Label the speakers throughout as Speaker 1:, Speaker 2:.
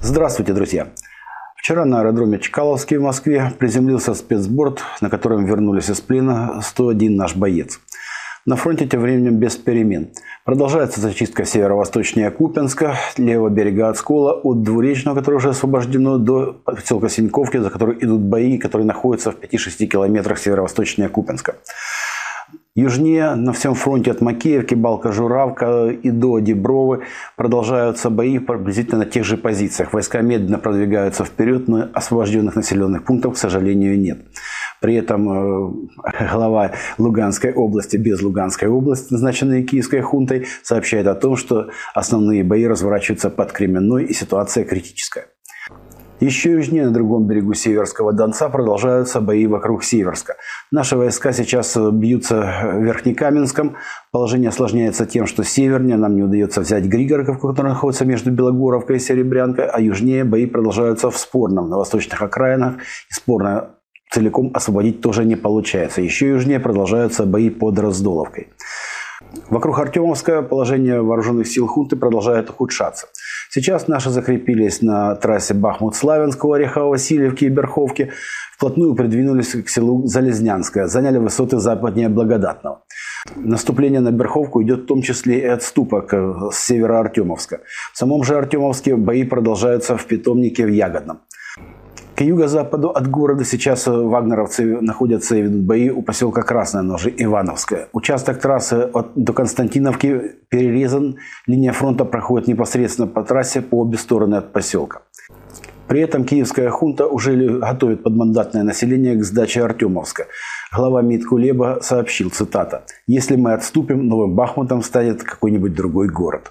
Speaker 1: Здравствуйте, друзья! Вчера на аэродроме Чкаловский в Москве приземлился спецборд, на котором вернулись из плена 101 наш боец. На фронте тем временем без перемен. Продолжается зачистка северо-восточнее Купенска, левого берега Отскола, от Двуречного, которое уже освобождено, до поселка Синьковки, за который идут бои, которые находятся в 5-6 километрах северо-восточнее Купенска. Южнее на всем фронте от Макеевки, Балка-Журавка и до Дебровы продолжаются бои приблизительно на тех же позициях. Войска медленно продвигаются вперед, но освобожденных населенных пунктов, к сожалению, нет. При этом э, глава Луганской области без Луганской области, назначенный Киевской хунтой, сообщает о том, что основные бои разворачиваются под Кременной и ситуация критическая. Еще южнее, на другом берегу Северского Донца, продолжаются бои вокруг Северска. Наши войска сейчас бьются в Верхнекаменском. Положение осложняется тем, что севернее нам не удается взять Григорковку, которая находится между Белогоровкой и Серебрянкой, а южнее бои продолжаются в Спорном, на восточных окраинах. И Спорное целиком освободить тоже не получается. Еще южнее продолжаются бои под Раздоловкой. Вокруг Артемовска положение вооруженных сил хунты продолжает ухудшаться. Сейчас наши закрепились на трассе Бахмут-Славянск у Орехово-Васильевки и Берховки. Вплотную придвинулись к селу Залезнянское, заняли высоты западнее Благодатного. Наступление на Берховку идет в том числе и от ступок с севера Артемовска. В самом же Артемовске бои продолжаются в питомнике в Ягодном. К юго-западу от города сейчас вагнеровцы находятся и ведут бои у поселка Красная Ножи, Ивановская. Участок трассы от, до Константиновки перерезан. Линия фронта проходит непосредственно по трассе по обе стороны от поселка. При этом киевская хунта уже готовит подмандатное население к сдаче Артемовска. Глава МИД Кулеба сообщил, цитата, «Если мы отступим, новым Бахмутом станет какой-нибудь другой город».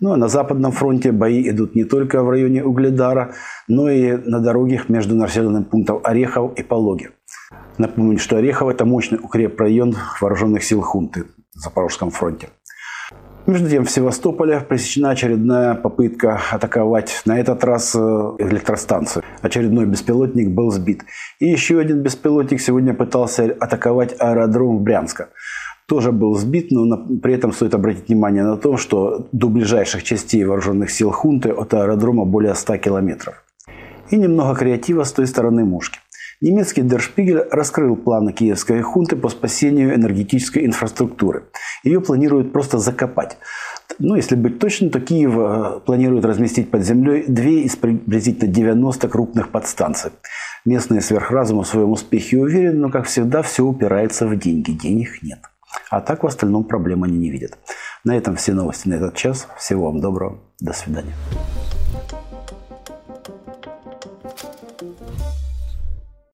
Speaker 1: Ну а на Западном фронте бои идут не только в районе Угледара, но и на дорогах между населенным пунктом Орехов и Пологи. Напомню, что Орехов – это мощный укрепрайон вооруженных сил хунты на Запорожском фронте. Между тем, в Севастополе пресечена очередная попытка атаковать на этот раз э, электростанцию. Очередной беспилотник был сбит. И еще один беспилотник сегодня пытался атаковать аэродром Брянска тоже был сбит, но при этом стоит обратить внимание на то, что до ближайших частей вооруженных сил хунты от аэродрома более 100 километров. И немного креатива с той стороны мушки. Немецкий Дершпигель раскрыл планы киевской хунты по спасению энергетической инфраструктуры. Ее планируют просто закопать. Ну, если быть точным, то Киев э, планирует разместить под землей две из приблизительно 90 крупных подстанций. Местные сверхразумы в своем успехе уверены, но, как всегда, все упирается в деньги. Денег нет. А так в остальном проблем они не видят. На этом все новости на этот час. Всего вам доброго. До свидания.